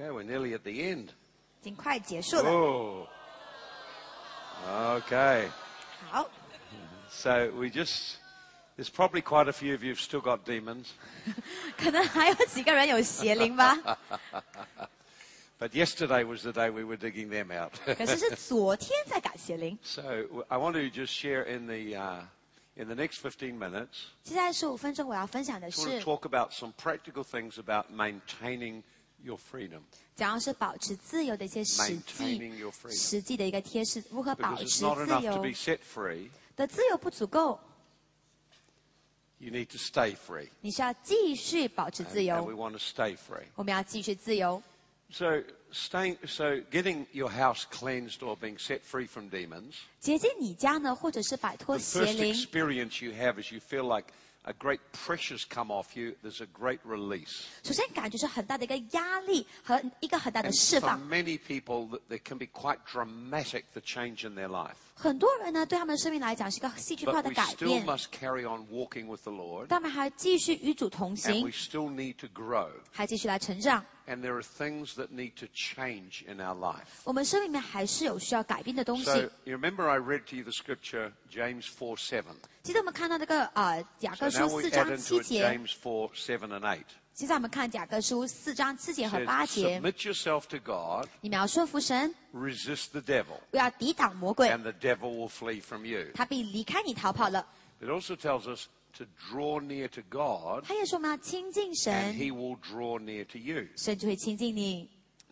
Okay, we're nearly at the end. 已经快结束了。 Oh. Okay. 好， So we just, there's probably quite a few of you who've still got demons. 可能还有几个人有邪灵吧， But yesterday was the day we were digging them out. 可是是昨天在赶邪灵。 so w- I want to just share in the, uh, in the next 15 minutes, 接下来十五分钟我要分享的 sort of 是， talk about some practical things about maintaining your freedom. 讲的是保持自由的一些实 Maintaining 际 your freedom. 实际的一个贴士，如何保 Because 持 it's not 自 enough to 由 be set free, 的自由不足够， you need to stay free. 你是要继续保持 And, 自 and we 由， want to stay free. 我们要继续自由。 So staying, so getting your house cleansed or being set free from demons, 洁净你家呢，或者是摆 the 脱邪 first 灵， experience you have is you feel like a great pressures come off you. There's a great release. 首先感觉是很大的一个压力和一个很大的 And 释 for 放。 many people, that there can be quite dramatic the change in their life. 很多人呢对他们的生命来讲是一个戏剧化的改变但他们还继续与主同行还继续来成长 and there are things that need to change in our life 我们生命里面还是有需要改变的东西 you remember i read to you the scripture james 我们看到这个啊雅各书四章七节 and James 4 7 and 8. 现在我们看雅各书四章七节和八节，Submit yourself to God, 你们要顺服神，resist the devil, 不要抵挡魔鬼，and the devil will flee from you. 他必离开你逃跑了。It also tells us to draw near to God, 他也说我们要亲近 and 神，he will draw near to you. 神就会亲近你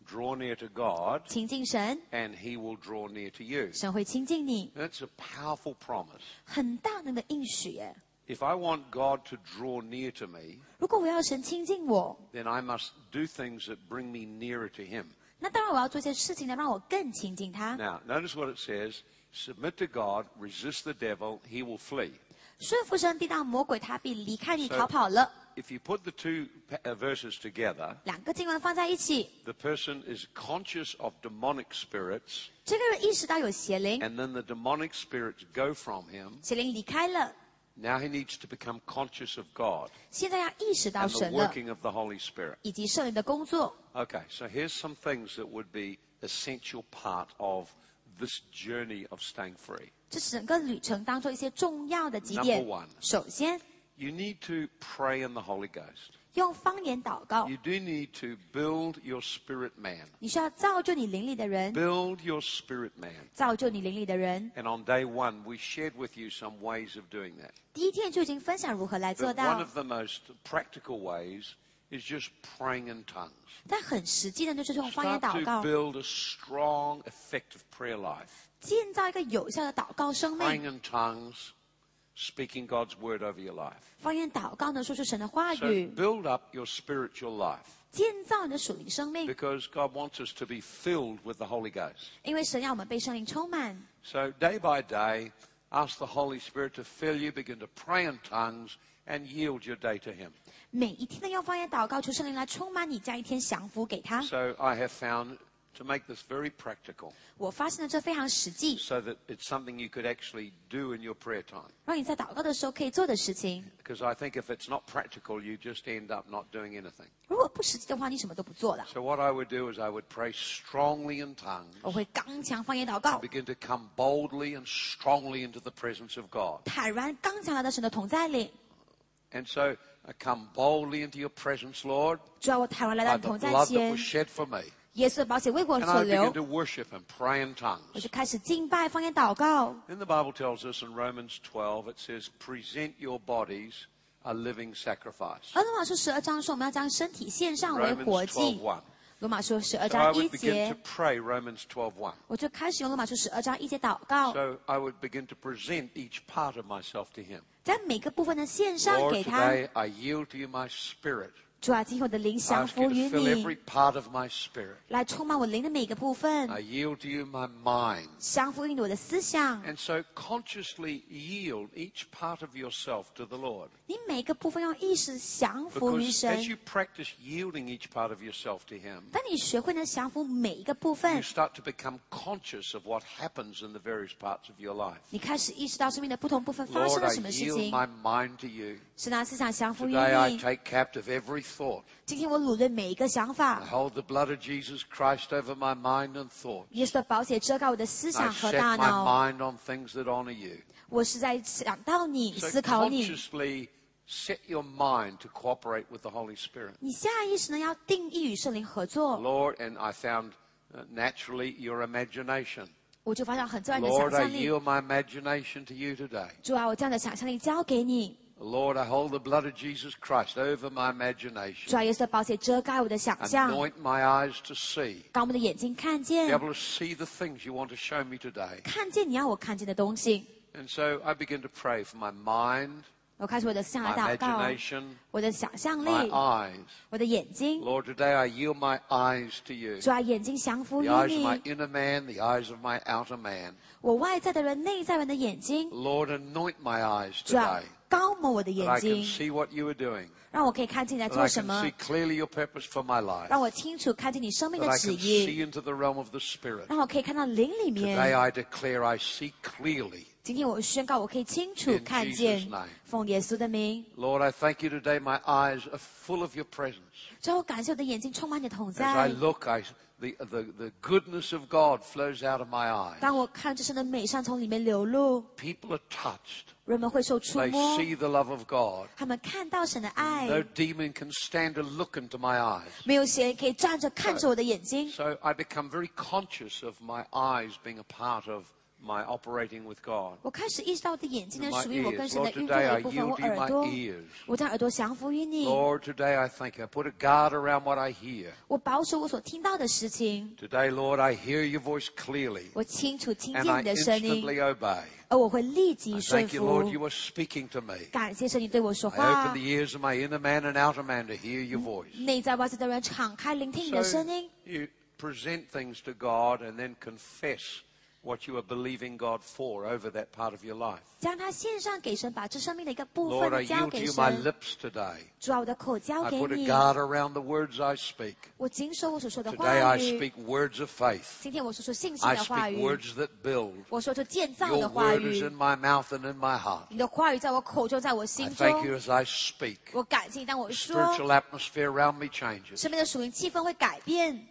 ；Draw near to God, 亲近神，and he will draw near to you. 神会亲近你。That's a powerful promise. 很大能的应许耶！If I want God to draw near to me, 如果我要神亲近我， then I must do things that bring me nearer to him. 那当然我要做一些事情来让我更亲近他。 Now, notice what it says submit to God, resist the devil, he will flee. 顺服神，抵挡魔鬼，他必离开你 So- 逃跑了。 If you put the two pa- uh, verses together, 两个经文放在一起， the person is conscious of demonic spirits, 这个人意识到有邪灵， and then the demonic spirits go from him. 邪灵离开了， Now he needs to become conscious of God 现在要意识到 and the 神了， working of the Holy Spirit. 以及圣灵的工作。 Okay, so here's some things that would be essential part of this journey of staying free. 这是整个旅程当中一些重要的几点 Number one.。首先， You need to pray in the Holy Ghost. 用方言祷告 You，do need to build your spirit man. 你需要造就你灵里的人， Build your spirit man. 造就你灵里的人。 And on day one, we shared with you some ways of doing that. 第一天就已经分享如何来做 But one 到， of the most practical ways is just praying in tongues. 但很实际的就是用方言 Start 祷 to 告， build a strong, effective prayer life. 建造一个有效的祷告生 Praying 命。 in tongues, speaking God's word over your life. 方言祷告呢，说出神的话 So 语， build up your spiritual life 建造你的属灵生命， because God wants us to be filled with the Holy Ghost. 因为神要我们被圣灵充满。 So day by day, ask the Holy Spirit to fill you, begin to pray in tongues, and yield your day to Him. 每一天的用方言祷告，求圣灵来充满你，加一天降服给他。 So I have found to make this very practical 我发现了这非常实际， so that it's something you could actually do in your prayer time. 让你在祷告的时候可以做的事情。 Because I think if it's not practical, you just end up not doing anything. 如果不实际的话，你什么都不做了。 So what I would do is I would pray strongly in tongues, 我会刚强方言祷告， begin to come boldly and strongly into the presence of God. 坦然刚强来到神的同在里。 And so I come boldly into your presence, Lord, 主要我坦然来到 by 你 the 同在 blood that 前 was，shed for me. 耶稣的宝血为我 And 所 I 流 begin，to worship and pray in 我 tongues. 就开始敬拜方言祷告。 Then the Bible tells us in Romans 12, it says, present your bodies a living sacrifice. 而罗马书十二章说，我们要将身体献上为 Romans 活祭。 12.1. 罗马书十二 So I 章一 would begin 节 to，pray Romans 12.1. 我就开始用罗马书十二章一节祷告， So I would begin to present each part of myself to Him. 在每个部分的献上 Lord, 给他。 today I yield to you my spirit. 主啊，今天我的灵 I 降 ask 服 you 于 to fill 你 every，part of my spirit. 来充满我灵的每个部分， I yield to you my mind. 降服于你我的思想。 And so consciously yield each part of yourself to the Lord. 你每个部分用意识降服于 Because 神 as。you practice yielding each part of yourself to Him, 当你学会能降服每一个部 you 分， start to become conscious of what happens in the various parts of your life. 你开始意识到生命的不同部分发生 Lord, 了 I 什么事 yield 情。 my mind to you. 是拿思想降服于 Today I 你。 take captive every thought. 今天我掳掠每一个想 I 法， hold the blood of Jesus Christ over my mind and thoughts. 耶稣的宝血遮盖我的思 I 想和 set 大 my 脑。 mind on things that honor you. 我是在想到你， So 思考你。 consciously set your mind to cooperate with the Holy Spirit. 你下意识呢要定义与圣灵合作， Lord, and I found uh, naturally your imagination. 我就发现很自然的想 Lord, I 象力。 yield my imagination to you today. 主啊，我这样的想象力交给你。 Lord, I hold the blood of Jesus Christ over my imagination. 主啊，耶稣的宝血遮盖我的想象， Anoint my eyes to see. 让我们的眼睛看 Be 见， able to see the things you want to show me today. 看见你要我看见的东西。 And so I begin to pray for my mind, 我开始我的向来 my 祷告， imagination, 我的想象 my 力， eyes. 我的眼睛。 Lord, today I yield my eyes to you. 主啊，眼睛降服于 The eyes of my 你。 inner man, the eyes of my outer man. 我外在的人，内在人的眼睛。 Lord, anoint my eyes 主啊 today， 高抹我的 that 眼 I can 睛， see what you are doing, 让我可以看见你在 that 做 I 什 can 么 see，clearly your purpose for my life, 让我清楚看见你生命 that 的 I 旨 can 意， see into the realm of the Spirit. 让我可以看到灵里 Today 面。 I declare I see clearly. 今天我宣告，我可以清楚 In 看 Jesus' 见 name.，奉耶稣的名。 Lord, I thank you today. My eyes are full of your presence. 主啊，我感谢我的眼睛充满你的同 As I 在。 look, I, the, the, the goodness of God flows out of my eyes. 当我看这神的美善从里面流露， People are touched. 人们会受触 They 摸， see the love of God. 他们看到神的爱 No，demon can stand to look into my eyes. 没有谁可以站着看着我的眼睛。 So I become very conscious of my eyes being a part of my operating with God. 我开始意识到我的眼睛呢 My 属于我 ears. 跟神的 Lord, 运作 today 的 I 一部分，我 yield you 耳 my 朵， ears. 我将耳朵降服于你。 Lord, today I thank you. I put a guard around what I hear. 我保守我所听到的事情， Today, Lord, I hear your voice clearly 我清楚听 and 见 I 你的声音， instantly obey. 而我会立即 I 顺 thank you, Lord, 服 you。are speaking to me. 感谢神，你对我说 I 话 open the。ears of my inner man and outer man to hear your voice. 内在外在的人敞开聆听你的 So 声音， you present things to God and then confess what you are believing God for over that part of your life. 将它献上给神，把这生命的一个部 Lord, I 分交 yield to 给 you my 神。 lips today. 主啊，我的口交 I 给 put a 你， guard around the words I speak. 我谨守我所说的 Today 话 I 语。 speak words of faith. 今天我说出信心 I 的话 speak 语， words that build. 我说出建造 Your 的话 word is 语 in。my mouth and in my heart. 你的话语在我口中，在我 I 心 thank you 中。 as I speak. 我感谢你，当我 The 说， spiritual atmosphere around me changes. 生命的属灵气氛会改变。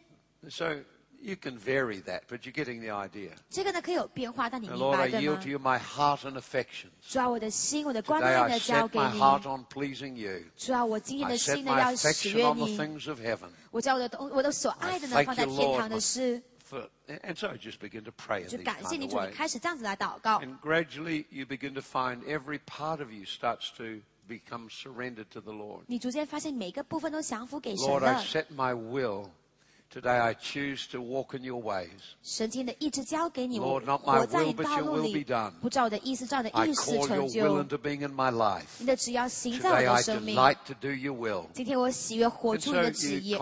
So you can vary that, but you're getting the idea. 这个呢可以有变化，但你 And 明 Lord, 白 I 的 yield 吗 to？you my heart and affections. 主啊，我的心，我的观 Today 念 I 呢交 set 给 my 你。 heart on pleasing you. 主啊，我今天 I 的 set 心呢 my 要使 affection 悦 on the 你。 things of heaven. 我将我的东，我的所爱的呢 I thank 放在 you, 天 Lord, 堂的事。 For, and so I just begin to pray in 就 these 感谢 kind 你， of 主，你 ways. 开始这样子来祷告。 And gradually you begin to find every part of you starts to become surrendered to the Lord. 你逐渐发现每个部分都降服给神 Lord, I 了。 set my will. 今天我选择走你的路。神经的意志交给你，我在道路里不照的意思，照你的意思成就。你的只要行在我的生命。今天我喜悦活出你的旨意。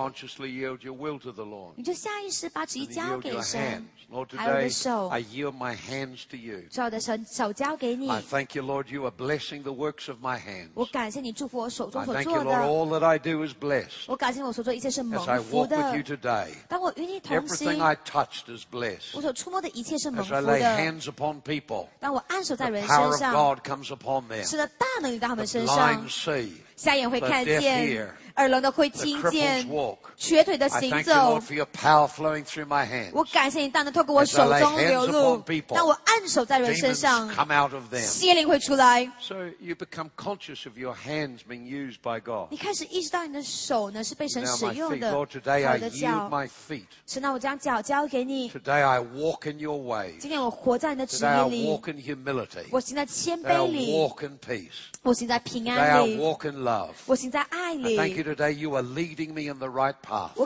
你就下意识把旨意交给神。Lord, 还有我的 today 手 I yield my hands to you. 主要的神手交给你 I，thank you, Lord, you are blessing the works of my hands. 我感谢你祝福我手中 I 所 thank you, 做 Lord, 的， all that I do is blessed. 我感谢我所做的一切是 As I 蒙福 walk with you 的。 today, 当我与你同行 everything，I touched is blessed. 我所触摸的一切是蒙 As 福 I lay 的。 hands upon people, 当我按手在 the 人 power 身 of 上， God comes upon them. 是的大能临到他 The 们身上 blind，see. 瞎眼会 the 看 deaf 见 hear，耳聋的会 The 听 cripples 见， walk. 瘸腿的 I 行 thank you, 走 Lord,。for your power flowing through my hands. 我感谢你大能透过我 As I 手 lay 中 hands 流 upon 露 people，，当我按手在人身 Demons 上， come out of them. 邪灵会出来。 So you become conscious of your hands being used by God. 你开始意识到你的手呢是被神 Now 使 my 用 feet, 的。 Lord, today 好 I 的 yield 脚， my feet. 神那我将脚交给你。 Today I walk in your ways. 今天我活在你的旨 Today I 意里， walk in humility. 我行在谦 Today I 卑里， walk in peace. 我行在平 Today I 安里， walk in love. I thank you today. You are leading me in the right path. So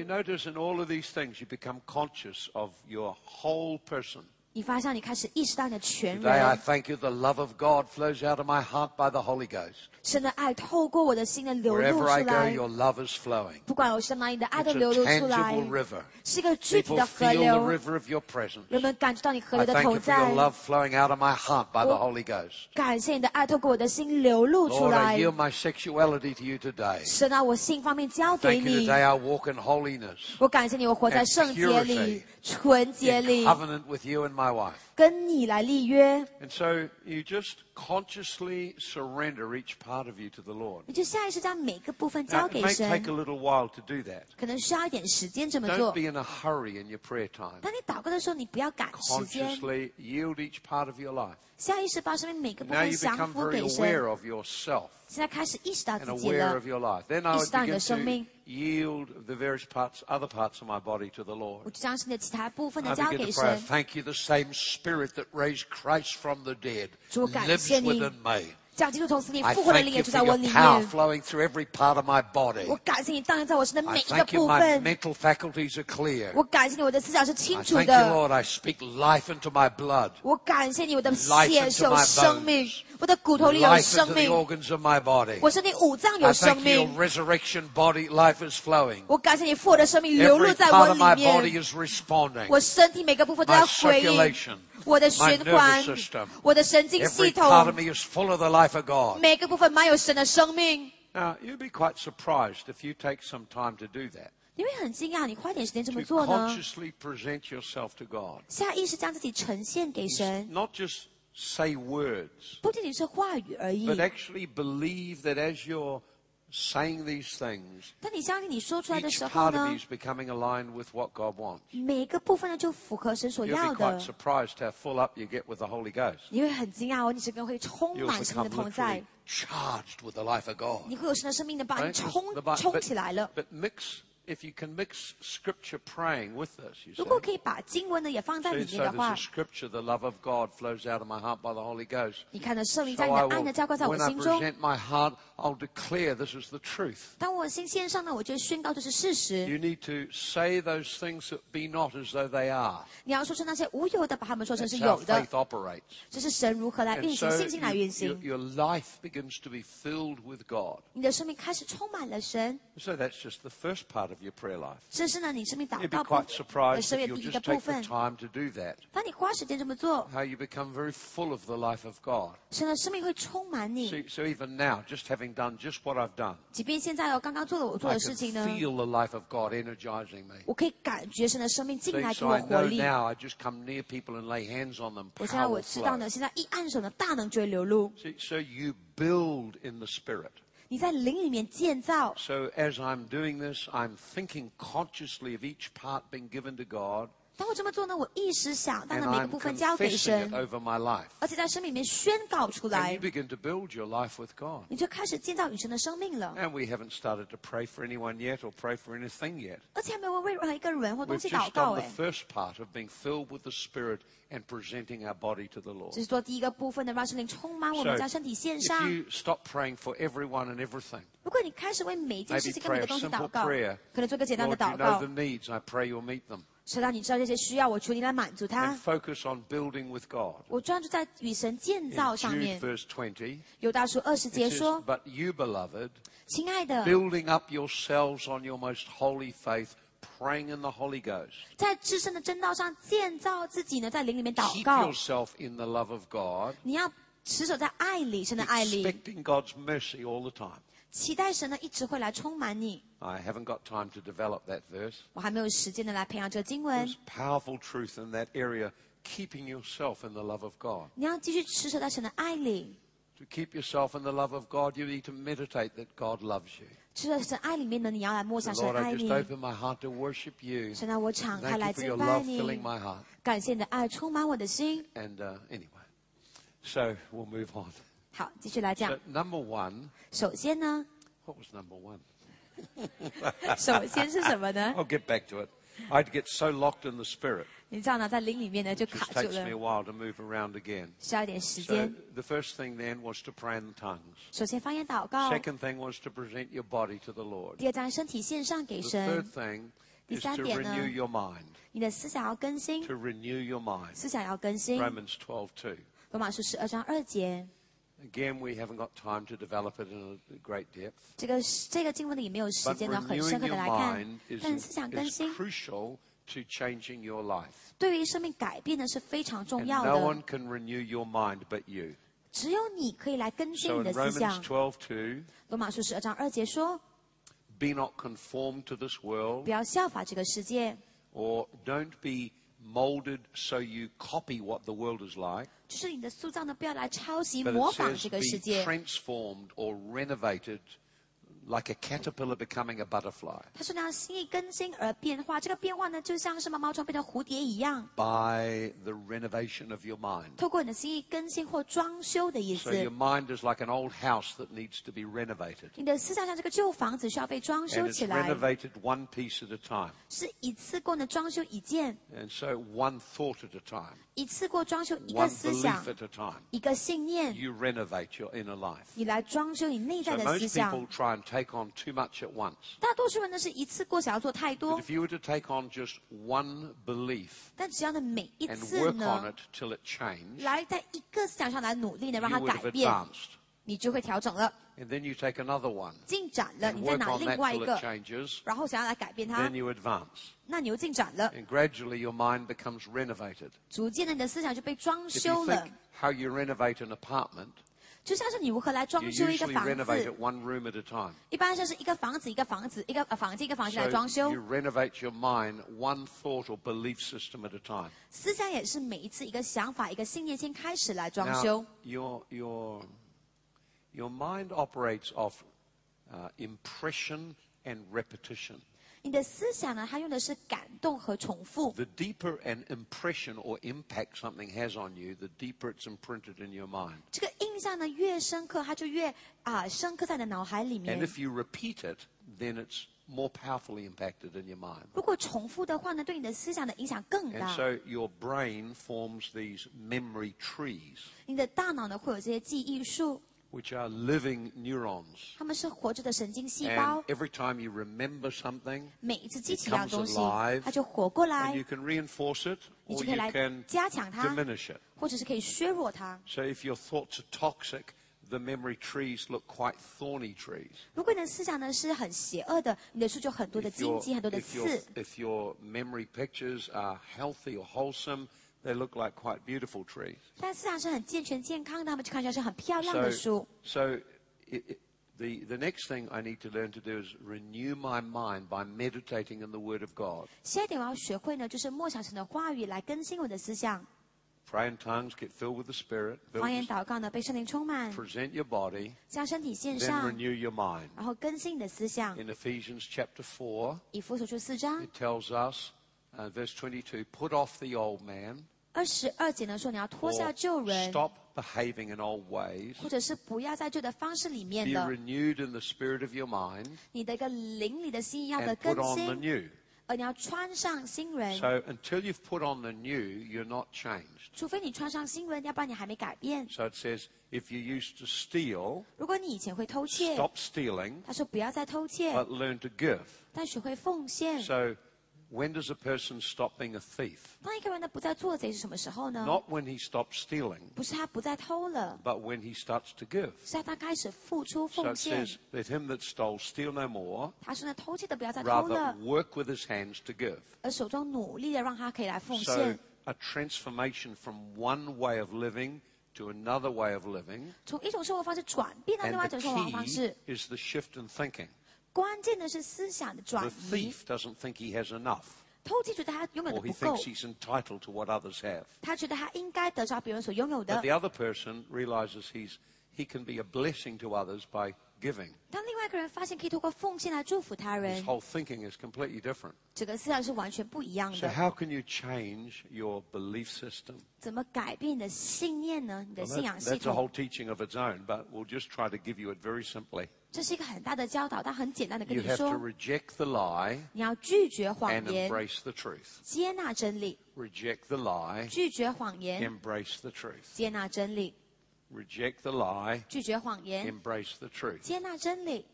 you notice in all of these things, you become conscious of your whole person. 你发现你开始意识到你的全 Today I 人， thank you the love of God flows out of my heart by the Holy Ghost. 神的爱透过我的心的流露 Wherever 出 I go, 来。 your love is flowing. 不管我是哪里的爱 It's 都 a 流露出来 tangible，river. 是一个具体 People 的河 feel the 流。 river of your presence. 人们感觉到你河 I 流的 thank 同 you for your 在。 love flowing out of my heart by the 我 Holy Ghost. 感谢你的爱透过我的心流露出 Lord, I 来。 yield my sexuality to you today. 神啊，我性方面交给 Thank you 你 today。I walk in holiness, 我感谢你，我活在 and 圣洁里 purity、纯洁 in 里， covenant with you in my my wife. 跟你来立约， And so you just consciously surrender each part of you to the Lord. 你就下意识将每个部分 Now, 交 it 给 may 神 take a。little while to do that. 可能需要一点时间这么 Don't 做 be。in a hurry in your prayer time. 当你祷告的时候，你不要赶时间， Consciously yield each part of your life. 下意识把生命每个部 Now 分 you 降 become 服 very 给神。 aware of yourself 现在开始意识到 and 自己 aware 了 of，your life. Then I 意 would 识到你的 begin 生命。 to yield the various parts, other parts of my body to the Lord. I begin to pray, thank you, the same spirit that raised Christ from the dead lives within me. 将基督从死里 I 复活的 thank 灵 you 也住 for 在我 your 里 power 面。 flowing through every part of my body. 我感谢你荡漾在我身的 I 每一个 thank you 部 my 分。 mental faculties are clear. 我感谢你，我的思想是清 I 楚 thank you, 的。 Lord, I speak life into my blood. 我感谢你，我的 Life 血 into 是有 my 生命 bones.，我的骨头里有 Life 生 into the 命， organs of my body. 我身体五脏 I 有生 thank you, your 命。 resurrection body life is flowing. 我感谢你复活的生命流 Every 入在 part 我 of my 里 body 面， is responding. 我身体每个部分都 My 要回应。 circulation, 我的 my 循环 nervous system,，我的神经系 every part of 统， me is full of the life of God. 每个部分满有神的生命。 Now, you'd be quite surprised if you take some time to do that. 你会很惊讶，你花点时间这么 To 做呢？ consciously present yourself to God. 下意识将自己呈现给神， Not just say words, 不仅仅是话语而已 but。actually believe that as you're saying these things, 当你相信你说出来的 each 时候 part of 呢 you，is becoming aligned with what God wants. 每个部分呢就符合神所 You'll 要 be quite 的。 surprised how full up you get with the Holy Ghost. 你会很惊讶哦，你整个人会充 You'll 满神 become 的同在 literally，charged with the life of God. 你会有神的生命的把你 Right? 冲 The Bi- 冲 but- 起来了。 But mix, if you can mix scripture praying with this, you 如果 see. 可以把经文呢也放在 So, 里 so 面的 there's 话 a，scripture, the love of God flows out of my heart by the Holy Ghost. 你看到圣灵 So 将你 I 的爱 will, 呢浇灌在我 when I 心中。 present my heart, I'll declare this is the truth. 当我心献上呢，我就宣告这是事实。 You need to say those things that be not as though they are. 你要说出那些无有的，把它们说成 That's 是 how 有的 faith。operates. 这是神如何来 And 运行， so 信心来 you- 运 your, 行。 your life begins to be filled with God. 你的生命开始充满了神。 So that's just the first part of your prayer life. 这是呢，你生命祷 You'd be 告部 quite 的 surprised 生 if 命 you'll 第一个 just 部 take the 分。 time to do that. 当你花时间这么做， How you become very full of the life of God. 神的生命会充满你。 So, so even now, just having done just what I've done, 即便现在哦，刚刚做了我做 I 的 can 事情呢， feel the life of God energizing me. 我可以感觉神的生命进 So, 来给 so 我 I 活 know 力。 now I just come near people and lay hands on them. 我现在我 Power 知道 flow. 呢，现在一按手呢，大能就会流露。 See, so you build in the Spirit. 你在灵里面建造， So as I'm doing this, I'm thinking consciously of each part being given to God, 当我这么做呢，我意识想，当 and 然每个 I'm 部分交给 confessing 神 it，over my life. 而且在生命里面宣告出 And 来 you，begin to build your life with God. 你就开始建造与神的生命了。 And we haven't started to pray for anyone yet or pray for anything yet. 而且还没有为任何一个人或东 We've 西祷 just 告， done the 哎， first part of being filled with the Spirit and presenting our body to the Lord. 这是做第一个部分的，让圣灵充满我 So, 们，将身体献 if 上。 you stop praying for everyone and everything, 如果你开始为每一件事 maybe 情跟每 pray 个 a 东西 simple 祷告， prayer. 可能做个简单的 Lord, you 祷 know 告 the，needs. I pray you'll meet them. 是让你知道这些需要，我求你来满足 And 他。 focus on building with God. 我专注在与神建 In 造上 Jude 面。 verse 20, 犹大书二十 it 节 says, 说 But you, beloved,：“ 亲爱的， building up yourselves on your most holy faith, praying in the Holy Ghost. 在至圣的真道上建造自己呢，在灵里面祷 Keep 告。 yourself in the love of God, 你要持守在爱里，神的爱里， expecting God's mercy all the time. 期待神呢一直会来充满你。 I haven't got time to develop that verse. 我还没有时间的来培养这个经文 There's。powerful truth in that area, keeping yourself in the love of God. 你要继续持守在神的爱里， To keep yourself in the love of God, you need to meditate that God loves you. 持守在神爱里面呢，你要来默 So 想神 Lord, 爱 I just 你。 open my heart to worship you. 神啊，我敞开 Thank 来 you for your 敬拜 love 你 filling，my heart. 感谢你的爱充满我的心。 And uh, anyway, so we'll move on. 好，继续来讲 So。number one, 首先呢，what was number one? 首先是什么呢？I'll get back to it. I'd get so locked in the spirit. 你知道呢，在灵里面呢就卡住 takes me a 了，while to move around again. 需要一点时 So 间。the first thing then was to pray in tongues. 首先方言祷告，Second thing was to present your body to the Lord. 第二张身体献上给 The 神 third。thing is to 第三点呢？renew your mind. 你的思想要更新，To renew your mind. 思想要更新。Romans 12:2. 罗马书十二章二节，Again, we haven't got time to develop it in a great depth. 这个这个经文里没有时 But 间呢，很 renewing 深刻 your 的来看 mind。is, 但思想更 is 新 crucial to changing your life. 对于生命改变呢是非常重 And 要 no 的 one，can renew your mind but you. 只有你可以来更新 So 你 in 的思 Romans 想。 12:2, 罗马书十二章二节说： be not conformed to this world, 不要效法这个世界， or don't be molded so you copy what the world is like, 就是你的塑造呢，不要来抄袭、模仿这个世界。transformed or renovated like a caterpillar becoming a butterfly 他说呢，心意更新而变化，这个变化呢，就像是毛毛虫变成蝴蝶一样， by the renovation of your mind. 透过你的心意更新或装修的意 So 思 your。mind is like an old house that needs to be renovated. 你的思想像这个旧房子需要被装 And 修 it's 起来， renovated one piece at a time. 是一次过呢装修一件， And so one thought at a time, 一次过装修一个 one 思想 belief，at a time. 一个信念， You renovate your inner life. 你来装修你内 So 在的思 most 想 people。try and take on too much at once. 大多数人呢是一次过想要做太 But 多， if you were to take on just one belief 但只要呢每一 and 次 work on 呢 it till it changed, 来在一个思想上来努力呢，让 you 它 would 改 have 变， advanced. 你就会调整了， And then you take another one 进展了， and 你再 work 拿 on 另 that 外一 till it 个， changes. 然后想要来改变它 Then，you advance. 那你又进展了， And gradually your mind becomes renovated. 逐渐的你的思想就被装 If 修 you 了 think。how you renovate an apartment, 就像是你如何来 you 装修一个 usually 房 renovate 子 it，one room at a time. 一般就是一个房子一个房子一个呃房间一个房间来装 So 修 you。renovate your mind one thought or belief system at a time. 思想也是每一次一个想法一个信念先开始来装 Now, 修。 your, your, your mind operates off uh, impression and repetition. 你的思想呢，它用的是感动和重复。The deeper an impression or impact something has on you, the deeper it's imprinted in your mind. 这个印象呢越深刻，它就越啊、深刻在你的脑海里面 And。if you repeat it, then it's more powerfully impacted in your mind. 如果重复的话呢，对你的思想的影响更大 And 大。so your brain forms these memory trees, 你的大脑呢会有这些记忆树，which are living neurons. 它们是活着的神经细胞 And。every time you remember something, 每一次记 it 起一样 comes 东西 alive，它就活过 and 来 you，can reinforce it 你 or 就可以 you 来 can 加强它， diminish it. 或者是可以削弱它。 So if your thoughts are toxic, the memory trees look quite thorny trees. 如果你的思想呢是很邪恶的，你的树就很多的 If 荆 your, 棘，很多的 if, your, 刺。 if your memory pictures are healthy or wholesome, they look like quite beautiful trees. 但思想是很健全健康的，它们就看起来是很漂亮 So, 的树。 so it, it, the, the next thing I need to learn to do is renew my mind by meditating in the Word of God. 下一点我要学会呢，就是默想神的话语来更新我的思想。 Pray in tongues, get filled with the Spirit, 方言 build, 祷告呢，被圣灵充满， present your body, 将身体献 then 上， renew your mind. 然后更新你的思想。 In Ephesians chapter 4, 以弗所书四章 it tells us, uh, verse 22, put off the old man, 二十二节呢说，你要脱 or 下旧人， stop behaving in old ways, 或者是不要在旧的方式里面 be 的， renewed in the spirit of your mind, 你的一个灵里的心要的 and put 更 on the 新， new. 而你要穿上新人。 So until you've put on the new, you're not changed. 除非你穿上新人，要不然你还没改变。 So it says, if you used to steal, 如果你以前会偷窃， stop stealing, 他说不要再偷窃， but learn to give. 但学会奉献。 So when does a person stop being a thief? 当一个人呢不再做贼是什么时候呢？ Not when he stops stealing, 不是他不再偷了， but when he starts to give. 是他开始付出 So 奉 it 献。 says, let him that stole steal no more, 他说呢，偷窃的不要再偷 rather 了， work with his hands to give. 而手中努力的让他可以来奉 So 献。 a transformation from one way of living to another way of living. 从一种生活方式转变到 And 另外一种 the 生活方 key 式， is the shift in thinking. 关键的是思想的 The 转移。 thief doesn't think he has enough, 偷窃觉得他拥有的 or he 不够 thinks，he's entitled to what others have. 他觉得他应该得着别人所拥有 But 的 the。other person realizes he's, he can be a blessing to others by giving. 当另外一个人发现可以通过奉献来祝福他 His 人， whole thinking is completely different. 整个思想是完全不一样 So 的。 how can you change your belief system? 怎么改变你的信念呢？你的 Well, 信仰 that's, 系 that's a 统 whole，teaching of its own, but we'll just try to give you it very simply. 这是一个很大的教导，但很简单的跟 You 你 have to 说， reject the lie 你要拒绝 and 谎言， embrace the truth. 接纳真理； Reject the lie, 拒绝谎言， embrace the truth. 接纳真理； Reject the lie, 拒绝谎言， embrace the truth. 接纳真理。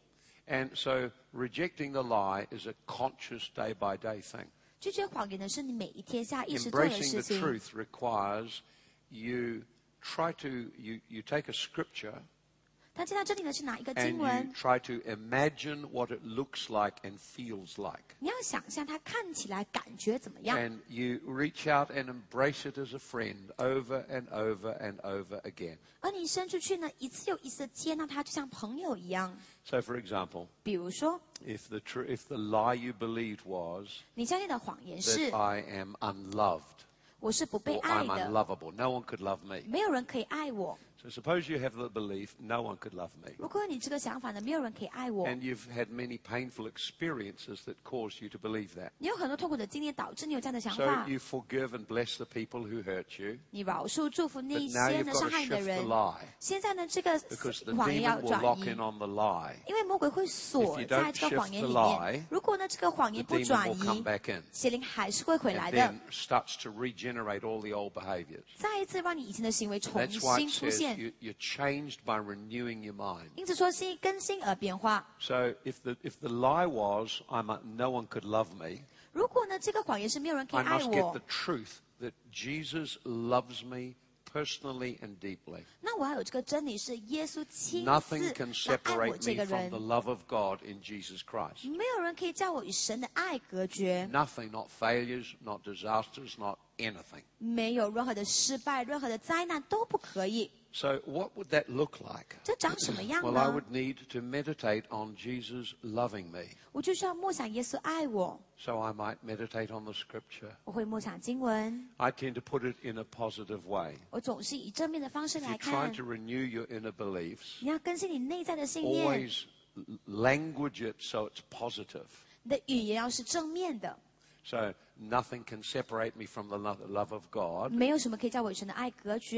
And so rejecting the lie is a conscious day by day thing. 拒绝谎言呢，是你每一天下意识做的 Embracing 事 the 情。 truth requires you try to, you, you take a scripture 但见到这里呢是哪一个 and 经 you 文？ try to imagine what it looks like and feels like. 你要想象它看起来感觉怎么样， And you reach out and embrace it as a friend over and over and over again. 而你伸出去呢，一次又一次地接纳它，就像朋友一样。 So, for example, 比如说， if the, tr- if the lie you believed was 你相信的谎言是 that I am unloved 我是不被 or 爱 I'm 的， unlovable, no one could love me. 没有人可以爱我。 So, suppose you have the belief no one could love me. 如果你这个想法呢，没有人可以爱我， And you've had many painful experiences that cause you to believe that. 你有很多痛苦的经历，导致你有这样的想 So 法。 you forgive and bless the people who hurt you. 你饶恕、祝福那 But now 些 you've 呢 got 伤 to 害你的 shift 人 the。lie 现在呢，这个 because the 谎言要 demon will 转 lock 移 in，on the lie. 因为魔鬼会锁 If you 在 don't 这个谎言 shift 里 the 面 lie,。如果呢，这个谎 The 言不 demon 转 will come 移， back in 邪灵还是会回来 and 的 then，starts to regenerate all the old behaviors. 再一次让你以前的行为重 That's why 新 it 出 says 现。 you, you're changed by renewing your mind. 因此说，是更新而变化。 So if the, if the lie was, I'm a, no one could love me, 如果呢，这个谎言是没有人可以 I 爱 must get 我 the，truth that Jesus loves me personally and deeply. 那我要有这个真理是耶稣亲 Nothing 自 can 来爱我 separate 这 me 个 from 人 the，love of God in Jesus Christ. 没有人可以叫我与神的爱隔绝， Nothing, not failures, not disasters, not anything. 没有任何的失败、任何的灾难都不可以。 so, what would that look like? well, I would need to meditate on Jesus loving me. So, I might meditate on the scripture. I tend to put it in a positive way. If you're trying to renew your inner beliefs, always language it so it's positive. So nothing can separate me from the love of God.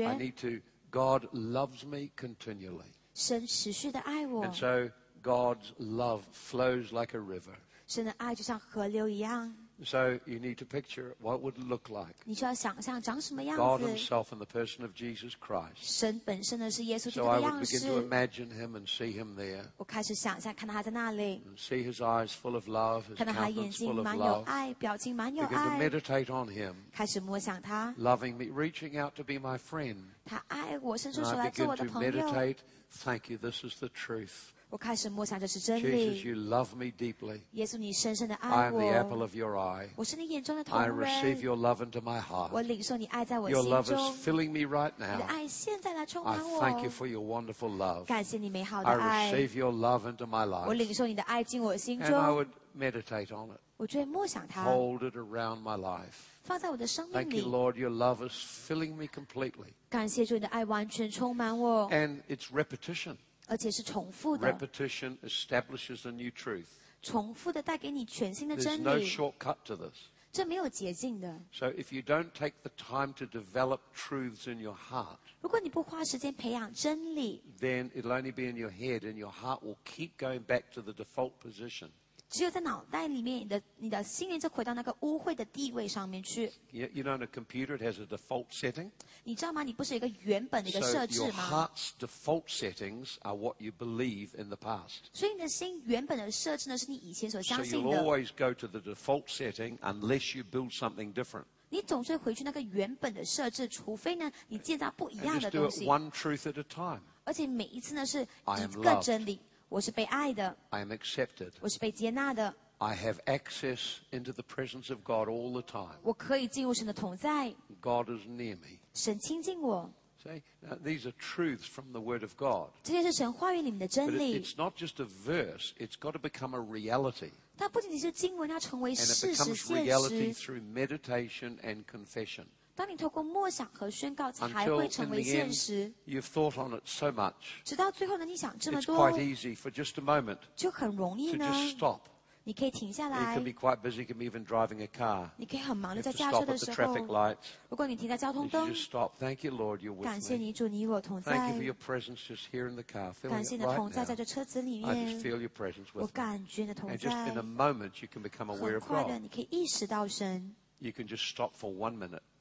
I need to God loves me continually. 神持续的爱我 And，so God's love flows like a river. 神的爱就像河流一样。 So you need to picture what would it look like. 你就要想象长什么样 God 子。 himself in the person of Jesus Christ. 神本身呢是耶稣基 So 督 I 的 would 样 begin to 式。 imagine him and see him there. 我开始想象，看到他在那里， And see his eyes full of love, his 看到他眼 countenance 睛 full of 满有 love. 爱，表情满有 Begin to 爱， meditate on him, 开始默想他， loving me, reaching out to be my friend. 他爱我，伸出 And 手 I 来做 begin 我的 to 朋友。 meditate. Thank you. This is the truth. 我开始默想这是真 Jesus, 理。 you love me deeply. 耶稣，你深深的 I 爱 am the apple 我， of your eye. 我是你眼中的同 I receive 人。 your love into my 我 heart. 领受你爱在我 Your 心 love 中 is，filling me right 你的 now. 爱现在来充 I 满 thank you 我。 for your wonderful love. 感谢你美好的 I 爱， receive your love into my 我 life. 领受你的爱进我心 And I 中， would meditate on it, 我就会默想它， hold it around my life. 放在我的生命 Thank you, 里。 Lord. Your love is filling me completely. 感谢主，你的爱完全充满我， And it's repetition. 而且是重复的， Repetition establishes a new truth. 重复的带给你全新的 There's 真 no 理， shortcut to this. 这没有捷径的。 So if you don't take the time to develop truths in your heart, 如果你不花时间培养真理， then it'll only be in your head and your heart will keep going back to the default position. 只有在脑袋里面，你的你的心灵就回到那个污秽的地位上面去。You, you know, a computer, it has a default setting. 你知道吗？你不是有一个原本的一个设置吗？heart's default settings are what you believe in the past. 所以你的心原本的设置呢，是你以前所相信的。always go to the default setting unless you build something different. 你总是回去那个原本的设置，除非呢你建造不一 And 样的 just do 东 it 西。one truth at a time. 而且每一次呢是一个.真理，我是被爱的， I am accepted. 我是被接纳的， I have access into the presence of God all the time. 我可以进入神的同在， God is near me. 神亲近我。 See, now, these are truths from the Word of God. 这些是神话语里面的 But 真 it, 理， it's not just a verse, it's got to become a reality. 它不仅仅是经文要成为 And it 事实 becomes 现 reality 实。 through meditation and confession. 当你透过默想和宣告，才 Until 会成 in 为 the 现 end, 实。 you've thought on it so much, 直到最后呢，你想这么 it's 多 quite，easy for just a moment 就很容易 to 呢。 just stop. 你可以停下 You 来 can，be quite busy, you can be even driving a car. 你可以很忙 You 的 have 在 to 驾车 stop 的 at the 时候 traffic，lights. 如果你停在交通 You 灯 just，stop. Thank you, Lord, you're with 感谢 me. 你主，你与我同 Thank you for 在 your，presence just here in the car. Feeling 感谢 it 你的 right 同在 now. 在这车子里 I just 面， feel your presence 我 with me. 感觉你的同 And just in 在 a。moment, you can become aware 很 of 快的， God. 你可以意识到神，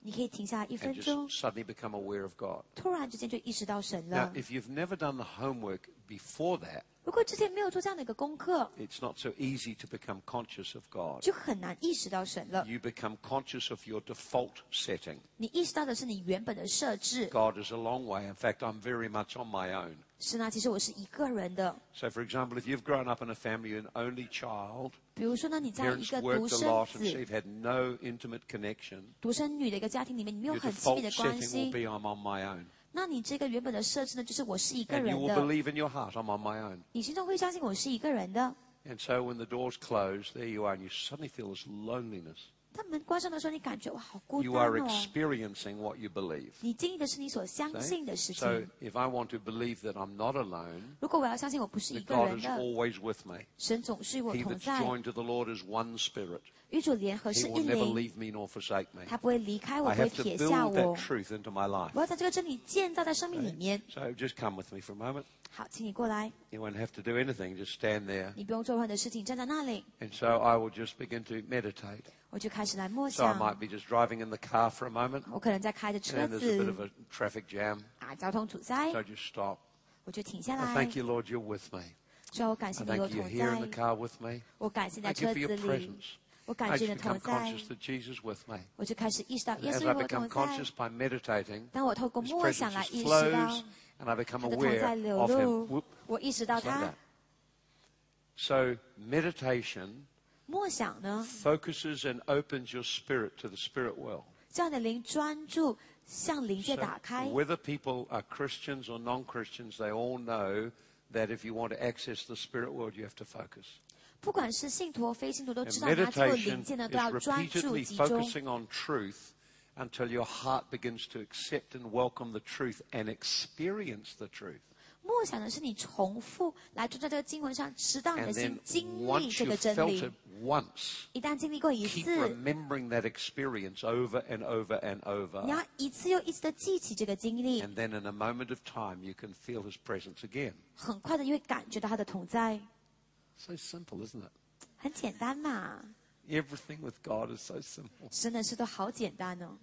You can just stop for one minute 你可以停下来一 and 分 just 钟， suddenly become aware of God. 突然之间就意识到神 Now, 了。 if you've never done the homework before that, 如果之前没有做这样的一个功课， it's not so easy to become conscious of God. 就很难意识到神了。 You become conscious of your default setting. 你意识到的是你原本的设置， God is a long way. In fact, I'm very much on my own. 是呢，其实我是一个人的。 So, for example, if you've grown up in a family, you're an only child, 比如说呢，你在一 parents 个独 worked a 生 lot, and so 子、 you've had no intimate connection, 独生女的一个家庭里面，你没有 your 很亲密 default 的关 setting will 系， be I'm on my own. 那你这个原本的设置呢，就是我是一个 And you 人 will 的， believe in your heart, I'm on my own. 你心中会相信我是一个人的。 And so when the doors close, there you are, and you suddenly feel this loneliness. 当门关上的时候，你感觉哇，好孤 You 单 are 哦。 experiencing what you believe. 你经历的是你所相信的事 So 情。 if I want to believe that I'm not alone, 如果我要相信我不是一 that 个 God 人 is 的， always with me. 神总是与我 He 同 that's 在， joined to the Lord is one spirit. 与主联合 He 是 will 一 never 灵， leave me nor forsake me. 他不会离开我， I 不会 have to 撇下 build that 我。 truth into my life. 我要在这个真理建造在生命里面。 So just come with me for a moment. 好，请你过来， You won't have to do anything, just stand there. 你不用做任何的事情，站在那里， And so I will just begin to meditate. 我就开始来默 So I 想。 might be just driving in the car for a moment, 我可能在开着车 and there's a bit of 子 a traffic jam. 啊，交通阻塞 So，just stop. 我就停下 I 来 thank。you, Lord, you're with me. 主要我感谢 I 你有 thank you 同 you're here in the 在， car with me. 我感谢你在 Thank you 车 for your 子里， presence. 我 I 感谢 just 你的同 become 在 conscious，that Jesus is with me. 我就开始意识到耶 As 稣 I 与我 become 同在 conscious。by meditating, 当我透过 His 默想 presence 来 just 意识到 flows, and I become 他的同 aware 在流 of 露 Him. Whoop, 我意识到 just like 他 that. So meditation 默想呢， focuses and opens your spirit to the spirit world. 这样的灵专注向灵界 So 打开。 whether people are Christians or non-Christians, they all know that if you want to access the spirit world, you have to focus. 不管是信徒或非信徒，都 And 知道你要进入 meditation 灵界呢， is 都要专注 repeatedly 集中。 focusing on truth until your heart begins to accept and welcome the truth and experience the truth. 默想的是你重复来专注在这个经文上，直到你的 And 心 then 经历 once 这个 you've 真 felt 理 it。once, 一旦经历过一 keep 次， remembering that experience over and over and 你要 over. 一次又一次的记起这个经历， And then in a moment of time, you can feel his presence again. 很快的就会感觉到他的同在。 So simple, isn't it? 很简单嘛， Everything with God is so simple. 真的是都好简单哦，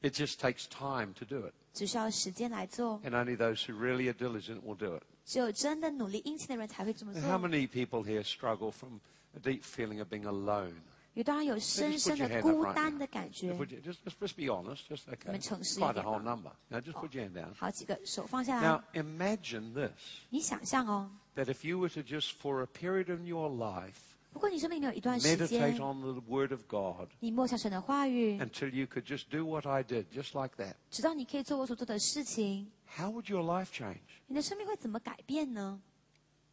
It just takes time to do it. 只需要时间来做。 And only those who really are diligent will do it. 只有真的努力殷勤的人才会这么 And how 做。 many people here struggle from a deep feeling of being alone? 有当然有深 Just put 深 your 的 hand up 孤 right 单 now. 的感觉 Just,。put your- just, just, just be honest. Just okay. 你们诚实 Quite 一点 a whole 吧。 number. Now just put your hand down. 好几个手放下来 Now，imagine this: 你想象哦， that if you were to just for a period in your life 如果你生命里有一段时 meditate 间， on the Word of God 你默想神的话语， until you could just do what I did, just like that, 直到你可以做我所做的事情， how would your life change? 你的生命会怎么改变呢？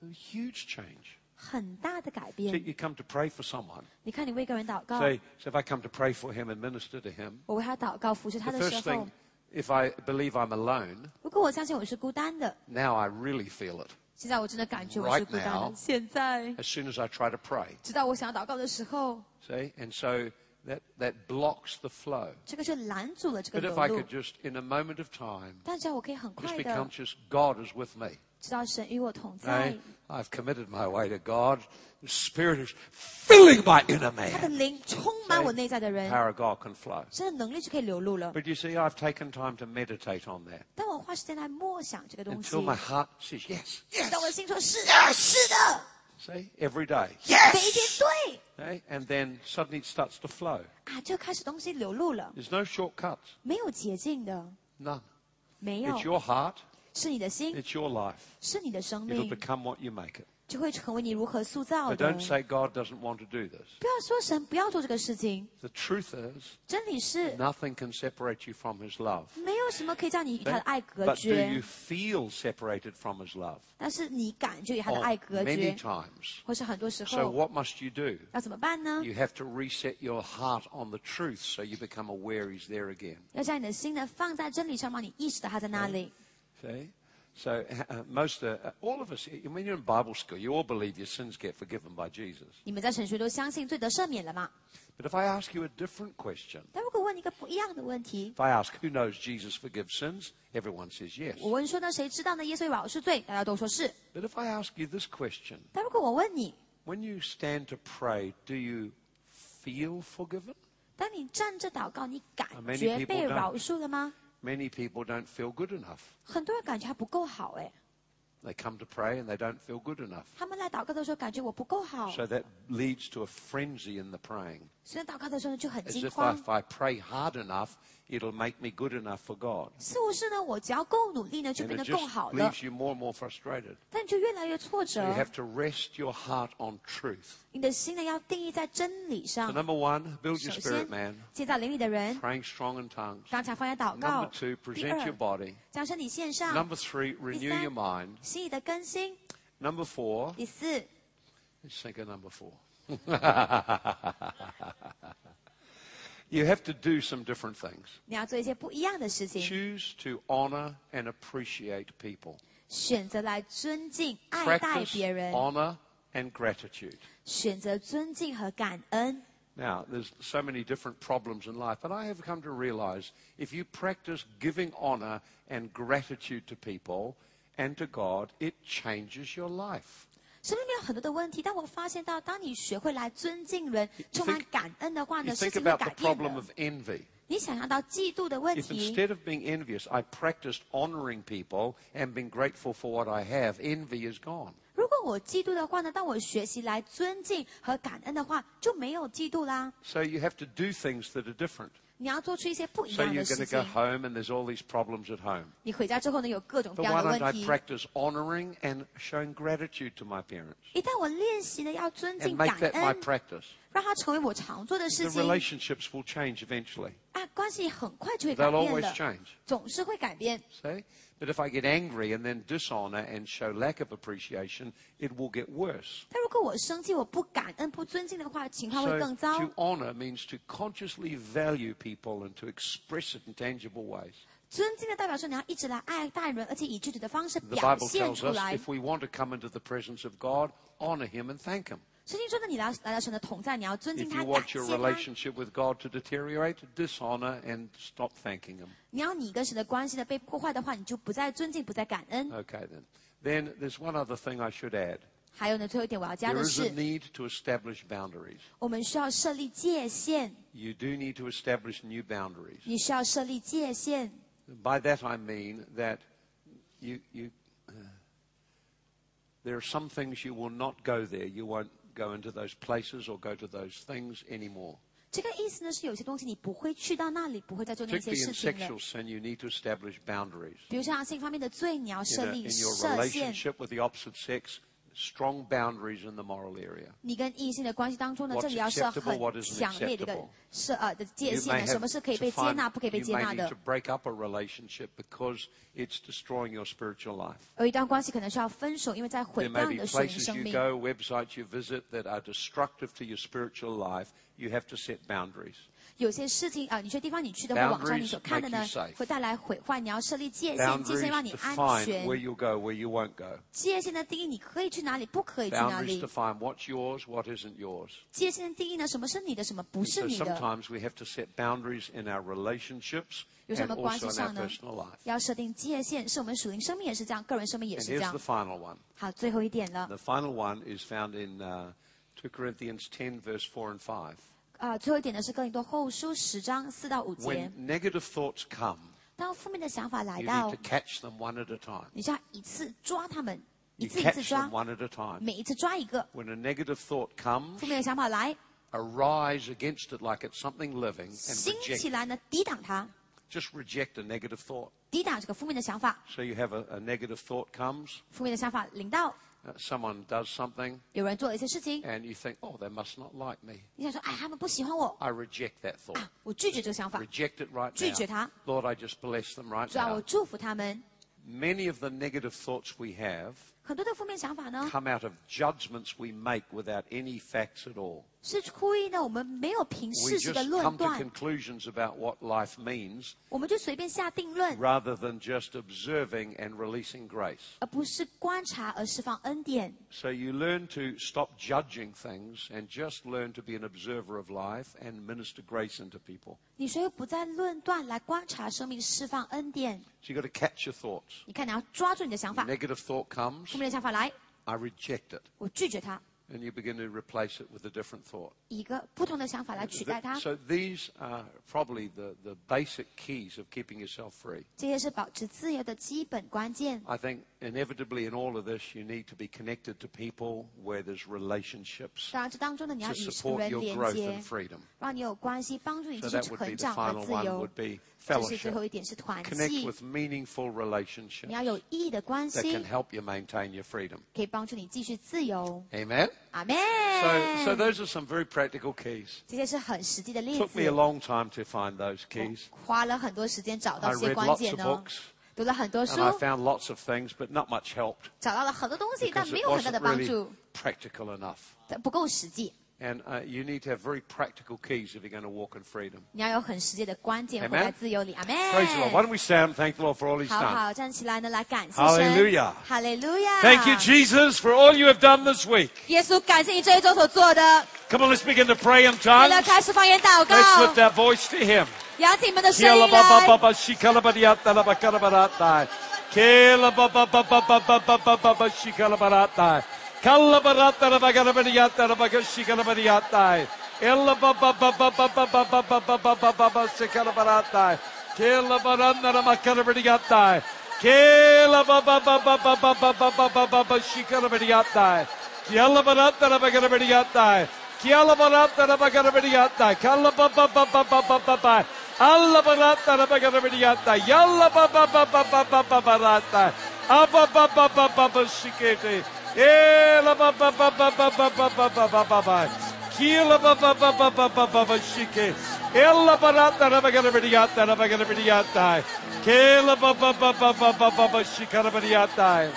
A huge change. 很大的改 See, 变。 you come to pray for someone. 你看，你为一个人祷告， Say, so if I come to pray for him and minister to him, 我为他祷告、服侍他 the 的时 first 候 thing,，if I believe I'm alone, 如果我相信我是孤单的， now I really feel it. 现在我真的感觉我是孤单 Right 的 now.。现在， As soon as I try to pray, 直到我想要祷告的时候， see, and so that that blocks the flow. 这个就拦阻了这个 But 流 if I 露 could。just, in a moment of time, 但只要我可以很 just 快 be 的 conscious God is with me. 知道神与我同在 Okay? I've committed my way to God. The Spirit is filling my inner 他的 man. 灵充满我内在的 The 人， power of God can flow. 神的能力就可以流露了。 But you see, I've taken time to meditate on that 但我花时间来默想这个东西 until，my heart says yes, 直到我的 yes. 心说是的，是的， See, every day. 每一天 Yes. 对 Okay? And then suddenly it starts to flow. 啊，就开始东西流露了， There's no shortcuts. 没有捷径的， None. 没有 It's，your heart. 是你的心， It's your life. 是你的生 It'll 命， become what you make it. 就会成为你如何塑造 But 的。 don't say God doesn't want to do this. 不要说神不要做这个事情， The truth is, 真理是 nothing can separate you from His love. 没有什么可以叫你与他的爱隔 But do you 绝， feel separated from His love? 但是你感觉与他 Oh, 的爱隔 many 绝， times. 或是很多时 So 候 what must you do? 要怎么办呢？ You have to reset your heart on the truth so you become aware He's there again. 要将你的心呢放在真理上，让你意识到他在那里。 See? So uh, most, uh, all of us, when you're in Bible school, you all believe your sins get forgiven by Jesus. 你们在神学都相信罪得赦免了嘛？ But if I ask you a different question, 但如果问你一个不一样的问题， if I ask who knows Jesus forgives sins, everyone says yes. 我问说呢，谁知道呢？耶稣饶恕罪，大家都说是。 But if I ask you this question, 但如果我问你， when you stand to pray, do you feel forgiven? 当你站着祷告，你感 Many 觉 people 被 don't. 饶恕了吗？ Many people don't feel good enough. 很多人感觉还不够好哎。 They come to pray and they don't feel good enough. 他们来祷告的时候感觉我不够好， So that leads to a frenzy in the praying. 所以祷告的时候呢就很 As 惊 if 慌 if。I pray hard enough, it'll make me good enough for God. 似乎是呢，我只要够努力呢，就 And 变 it 得更 just 好了， leaves you more and more frustrated. 但你就越来越挫 So 折 you。have to rest your heart on truth. 你的心呢要定义在真理 So 上。 number one, build your 首 spirit 先 man,，建造灵里的人， praying strong in tongues. 刚强方言祷 Number 告。 two, 第 present your 二， body. 将身体献上。 Number three, renew三 your mind. 心意的更新。 Number four, 第四， let's think of number four. you have to do some different things. 你要做一些不一样的事情， Choose to honor and appreciate people. 选择来尊敬、爱戴 Practice 别人， honor and gratitude. 选择尊敬和感恩。 Now, there's so many different problems in life, but I have come to realize if you practice giving honor and gratitude to people and to God, it changes your life. 生命里有很多的问题，但我发现到，当你学会来尊敬人、充满感恩的话呢，事情会改变 problem 的 of。envy. 你想象到嫉妒的问 If 题，instead of being envious, I practiced honoring people and being grateful for what I have, envy is gone. 如果我嫉妒的话呢，当我学习来尊敬和感恩的话，就没有嫉妒啦。So you have to do things that are different. 你要做出一些不一 So 样 you're 的 going 事 to go 情。home and there's all these problems at home. 你回家之后呢，有各种各 But 样 why 的 don't I 问题。practice honoring and showing gratitude to my parents 一旦我练习了要尊 and 敬 make 感 that my 恩，practice? 让它成为我常做的 The 事情，relationships will change eventually. 啊，关系很快就会改 They'll 变 always 的，change. 总是会改变。See? But if I get angry and then dishonor and show lack of appreciation, it will get worse. 但如果我生气，我不感恩、不尊敬的话，情况会 So 更糟。 to honor means to consciously value people and to express it in tangible ways. 尊敬的代表说，你要一直来爱戴人，而且以具体的方式 The 表 Bible 现 tells 出 us 来。 if we want to come into the presence of God, honor Him and thank Him. 圣经说呢，你来来到神的同在，你要尊敬 If 他、 you 感 want your 谢他。 relationship with God to deteriorate, dishonor and stop thanking Him. 你要你跟神的关系呢被破坏的话，你就不再尊敬，不再感恩。 Okay, then. Then there's one other thing I should add. 还有呢，最后一点我要加 There 的 is a 是， need to establish boundaries. 我们需要设立界限。 You do need to establish new boundaries. 你需要设立界限。 By that I mean that you, you, uh, there are some things you will not go there. You won't go into those places or go to those things anymore. 这个意思呢是，有些东西你不会去到那里，不会再做那些 Particularly 事 in 情了 sexual。sin, you need to establish boundaries. 比如像性方面的罪，你要 In, 设 a, 立 in your 设限。 relationship with the opposite sex, strong boundaries in the moral area. 你跟异性的关系当中呢， What's 这里要设 acceptable, what isn't 强烈的一个 acceptable 设呃的界 You 限 may 呢，什 have 么是可以 to 被接 find- 纳，不可以被 you 接 may 纳 need 的 to。break up a relationship because it's destroying your spiritual life. 有一段关系可能需要分手，因为在毁 There 掉 may 你 be 的属灵 places 生 you 命。 go, websites you visit that are destructive to your spiritual life. You have to set boundaries. 有些事情啊、有些地方你去的或网上你所看的呢 you 会带来毁坏。你要设立界限，界限让你安全 where。you'll go, where you won't go. 界限的定义，你可以去哪里，不可以去哪里。define what's yours, what isn't yours. 界限的定义呢，什么是你的，什么不是你的。sometimes we have to set boundaries in our relationships 有时候 and 我们关系上呢要设定界限，是我们属灵生命也是这样，个人生命也是这样 the。final one. 好，最后一点了，The final one is found in uh, 2 Corinthians 10, verse 4 and 5. 啊、最后一点呢是哥林多后书十章四到五节 When。negative thoughts come, 当负面的想法来 you 到 need to，catch them one at a time. 你就要一次抓他们，一次一次抓 them，one at a time. 每一次抓一个。When a negative thought comes, 负面的想法来，arise against it like it's something living and 兴起来呢，抵挡它，Just reject a negative thought. 抵挡这个负面的想法。So you have a, a negative thought comes, 负面的想法领到，uh, someone does something, 有人做了一些事情， and you think, oh, they must not like me. 你想说，哎，他们不喜欢我 I reject that thought. 啊，我拒绝这个想法， Reject it right 拒绝 now. 它， Lord, I just bless them right 主要我 now. 祝福他们。 Many of the negative thoughts we have 很多的负面想法呢， come out of judgments we make without any facts at all. 是故意呢，我们没有凭 We 事实 just 的 come 论 to 断， conclusions about what life means 我们就随便下定论， rather than just observing and releasing grace. 而不是观察而释放恩典。 So you learn to stop judging things and just learn to be an observer of life and minister grace into people. 你学会不再论断，来观察生命，释放恩典。 So you've got to catch your thoughts. 你看，你要抓住你的想法， Negative thought comes, 负面的想法来， I reject it. 我拒绝它， And you begin to replace it with a different thought. 以一个不同的想法来取代它。 So these are probably the, the basic keys of keeping yourself free. 这些是保持自由的基本关键。 I think inevitably, in all of this, you need to be connected to people where there's relationships 当然，这当中呢，你要 to 与 support 人 your 连 growth 接 and，freedom. 让你有关系，帮助你 So 继 that 续 would be 成 the 长和 final 自 one 由 would。be 这是最后 fellowship. 一点是团 Connect 契， with meaningful relationships 你要有意义的关 that 系 can，help you maintain your freedom. 可以帮助你继续自由。 Amen? 阿妹。 So, so those are some very practical keys. 这些是很实际的例 Took me a 子， long time to find those keys. 花了很多时间找 I 到这些 read 关 lots 键 of 哦， books 读了很多书 and，I found lots of things, but not much helped 找到了很多东西，但 because 没 it 有很大 wasn't 的帮 really 助， practical enough. 不够实际。 And uh, you need to have very practical keys if you're going to walk in freedom. 你要有很实际的关键， Amen 活在自由里。阿妹。 Praise the Lord. Why don't we stand and thank the Lord for all He's 好 done? 好站起来呢，来感谢神。 Hallelujah 哈利路亚。 Thank you, Jesus, for all you have done this week. 耶稣，感谢你这一周所做的。 Come on, let's begin to pray in 为了 tongues. 开始方言祷 Let's lift 告， our voice to Him. 扬起你们的声 Kila 音 ba ba 来 ba。ba shikala ba diata la ba kara ba ratai. Kila ba ba ba ba ba ba ba ba ba ba shikala ba ratai. Kala ba rata la ba kara ba diata la ba ka shikala ba diatai. Illa ba ba ba ba ba ba ba ba ba ba ba ba ba ba shikala ba ratai. Kila ba randa la ba kara ba diatai. Kila ba ba ba ba ba ba ba ba ba ba ba ba shikala ba diatai. Kila ba rata la ba kara ba diatai. Kila ba rata la ba kara ba diatai. Kala ba ba ba ba ba ba ba ba. Alla barata la bagarabiata. Yalla baba baba baba barata. Abba baba baba shikete. Ela baba baba baba baba baba. Kila baba baba baba baba shike. Ella barata la bagarabiata la bagarabiata. Kela baba baba baba baba shikarabiata.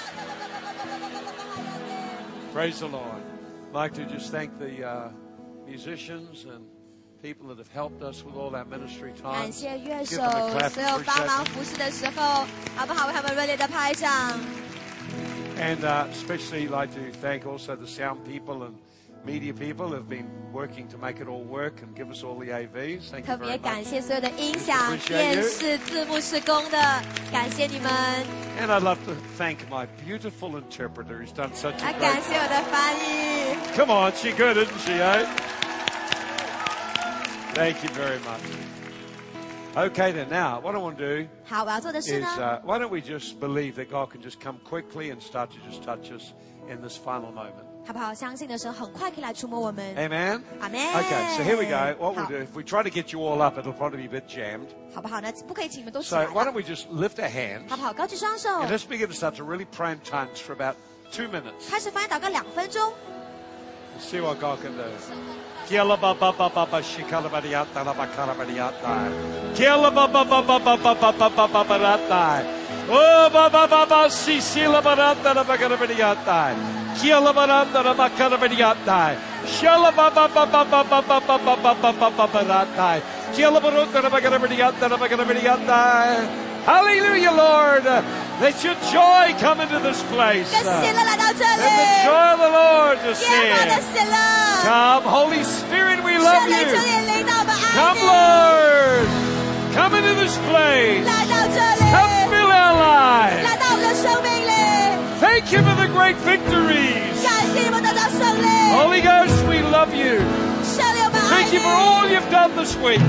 Praise the Lord. I'd like to just thank the uh, musicians and people that have helped us with all our ministry 感 times. 谢乐 Give 手 them a clap 所有 and 帮忙 appreciate 服侍的时候，好不好？为他们热烈的拍掌。 them. And uh, especially like to thank also the sound people and media people who have been working to make it all work and give us all the AVs. Thank 特 you 别 very 感 much. 谢所有的音响、 Appreciate 电 you. 视、字幕施工的，感谢你们。 And I'd love to thank my beautiful interpreter who's done such 啊， a 感 great 谢我的翻译。 Come on, she good, isn't she, eh? Thank you very much. Okay, then now, what I want to do 好，我要做的是 is 呢， uh, why don't we just believe that God can just come quickly and start to just touch us in this final moment? 好不好？相信的神很快可以来触摸我们。 Amen? 阿门。 Okay, so here we go. What we'll 好 do, if we try to get you all up, it'll probably be a bit jammed. 好不好？那不可以请你们都起 So 来 why 了 don't we just lift our hands 好不好？高举双手， and let's begin to start to really pray in tongues for about two minutes. 开始方言祷告两分钟。 See what God can do. Kiela ba ba ba ba ba ba la ba kara ba ba ba ba ba ba ba ba ba ba ba ba ba ba ba si ba la ba kara ba ba la ba kara ba ba ba ba ba ba ba ba ba ba ba ba ba ba ba la ba kara ba. Hallelujah, Lord. Let your joy come into this place. Let the joy of the Lord descend. Come, Holy Spirit, we love you. Come, Lord. Come into this place. Come fill our lives. Thank you for the great victories. Holy Ghost, we love you. Thank you for all you've done this week.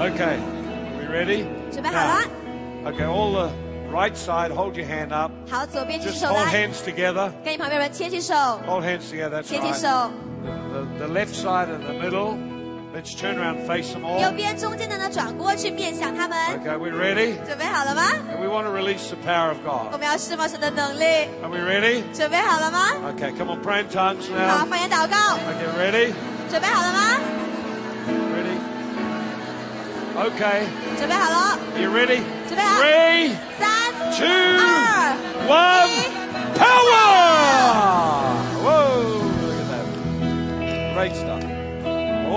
Okay, we ready? Now, okay, all the right side, hold your hand up. Okay. Just hold hands together. Hold hands together. That's 牵起 right. 手。The, the, the left side in the middle. Let's turn around and face them 右 all. 边中间的呢，转过去面向他们。 Okay, we ready? 准备好了吗？ And we want to release the power of 我 God. 们要释放神的能力。 Are we ready? 准备好了吗？ Okay, come on, pray in tongues 好， now. 方言祷告。 Okay, ready? 准备好了吗？ Ready? Okay, 准备好了。 you ready? 准备好。 Three, 三、 two, 二、 one, 一。 power!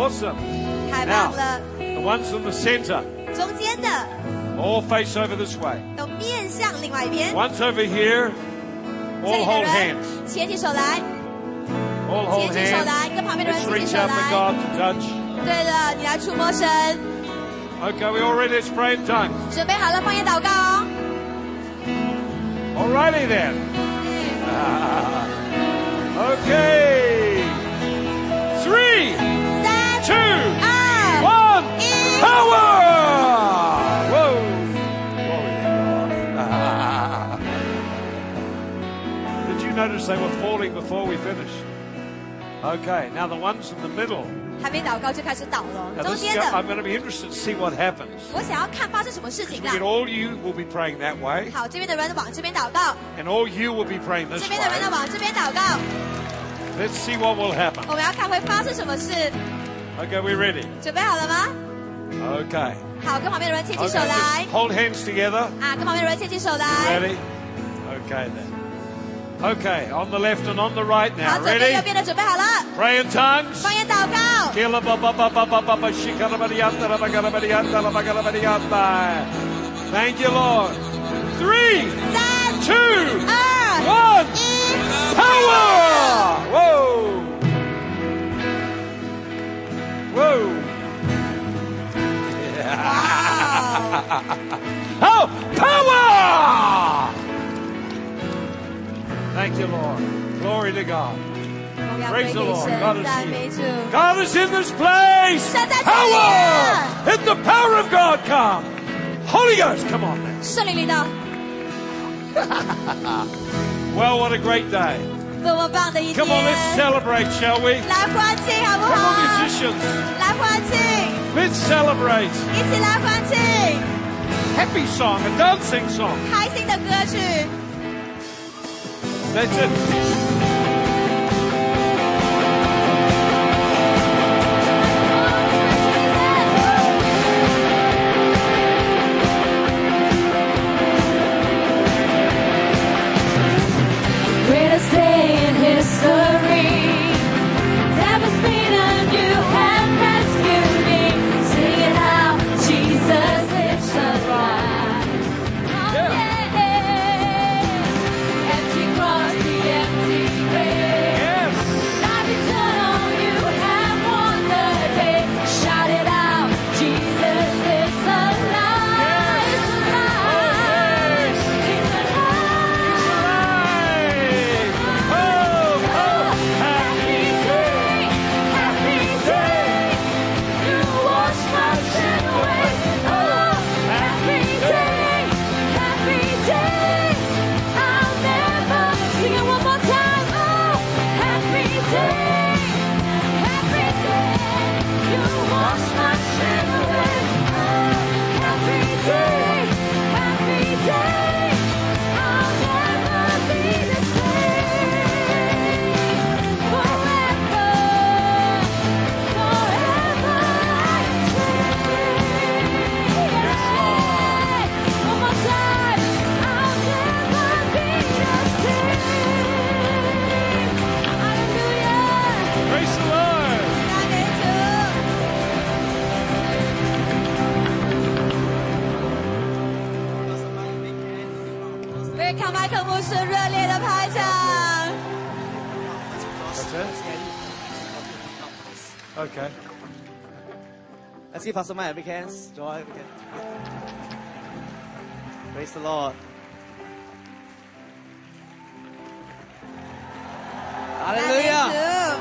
Awesome. 太棒了！ The ones in the center. 中间的， All face over this way. 都面向另外一边。 Once over here. 这 All 里的 hold 人 hands. 牵起手来， All 牵 hold 起手 hands. 来，跟旁边的人 Let's 牵起 reach 手 out to 来。 God to touch. 对的，你来触摸神， Okay, we all ready? Let's pray in tongues. 准备好了，方言祷告哦。 Alrighty then. Okay. Three, Power! Whoa! Glory to God. Did you notice they were falling before we finished? Okay, now the ones in the middle. 还没祷告就开始倒了， Now 中 this is, 间 go- 的 I'm going to be interested to see what happens. 我想要看发生什么事情 We 啦 get。all you will be praying that way, 好，这边的人往这边祷告， and all you will be praying this 这边的人呢 way. 往这边祷告。 Let's see what will happen. 我们要看会发生什么事， Okay, we ready? 准备好了吗？ Okay. 好，跟旁边的人牵起 Okay, 手来 just hold hands together. 啊，跟旁边的人牵起手来。 Ready? Okay then. Okay, on the left and on the right 好， now. 左边右 Ready? 边的准备好了， Pray in tongues. 方言祷告。 Kila ba ba ba ba ba ba ba shikara ba dianta la ba gara ba dianta la ba gara ba dianta. Thank you, Lord. Three, 三、 two, 二、 one. 一， Power! Whoa! Whoa! oh, power! Thank you, Lord. Glory to God. Praise the Lord. God is here. God is in this place. Power! Let the power of God come. Holy Ghost, come on now. well, what a great day. Come on, let's celebrate, shall we? Come on, musicians. Let's celebrate. Happy song, a dancing song. That's it. out some big hands. Joy. Praise the Lord. Hallelujah.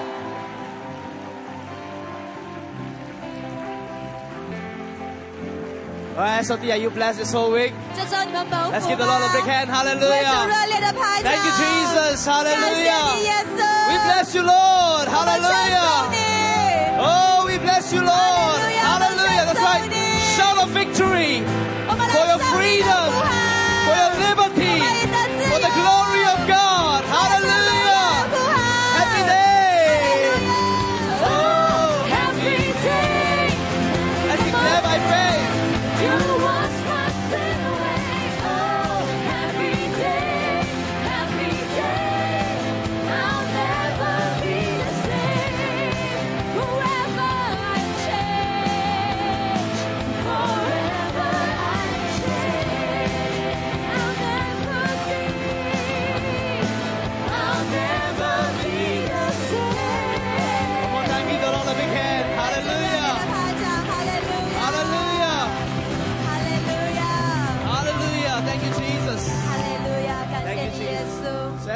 Alright, Sophie, are you bless this whole week? Let's give the Lord a big hand. Hallelujah. Thank you, Jesus. Hallelujah. We bless you, Lord. Hallelujah. Oh, we bless you, Lord. That's right. Shout of victory for your freedom, for your liberty.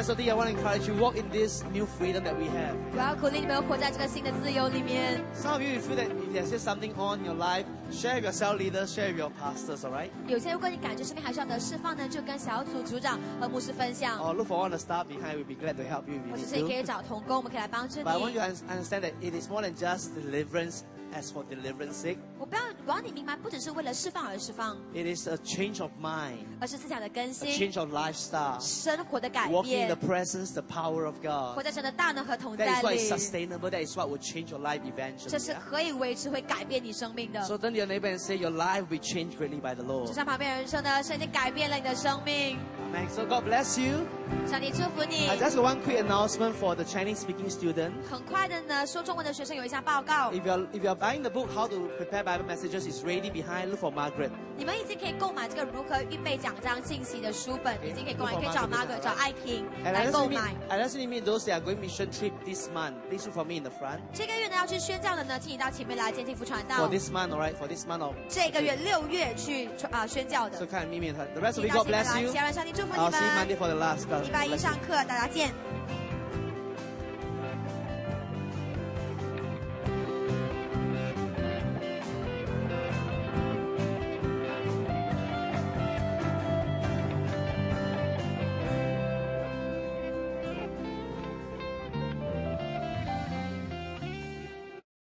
last of the, I want to encourage you walk in this new freedom that we have. 我要鼓励你们活在这个新的自由里面。 Some of you you feel that if there's just something on in your life, share with your cell leaders, share with your pastors, all right? 有些如果你感觉生命还需要得释放呢，就跟小组组长和牧师分享， Or look for one of the staff behind. We'll be glad to help you 或 if 者 you 是你可 need 以 to. 找童工，我们可以来帮助 But I want 你 you to。un- understand that it is more than just deliverance As for deliverance sake. 我不要我要你明白，不只是为了释放而释放，It is a change of mind, 而是思想的更 a 新，change of lifestyle, 生活的改变 walking in the，presence, the power of God. 活在神的大能和同在里 That 在 is what is 里。sustainable. That is what will change your life eventually. 这是可以维持、会改变你生命的。So turn to your neighbor and say, Your life will be changed greatly by the Lord. 就像旁边人说呢，神已经改变了你的生命，So God bless you. 上帝祝福你 I。just one quick announcement for the Chinese speaking student. 很快的呢，说中文的学生有一项报告，If you're if you're buying the book How to Prepare Bible Messages, it's ready behind. Look for Margaret. 你们已经可以购买这个如何预备讲章信息的书本，已经可以购买，可以找 Margaret 找爱萍来购买。I just mean those that are going mission trip this month. Please look for me in the front. 这个月呢要去宣教的呢，请你到前面来见幸福传道 For。this month, all right? For this month 这个月六月去啊、宣教的 and meet me in the rest of 请 you, God 帝祝福你 I'll see Monday。for the last. 礼拜一上课，大家见。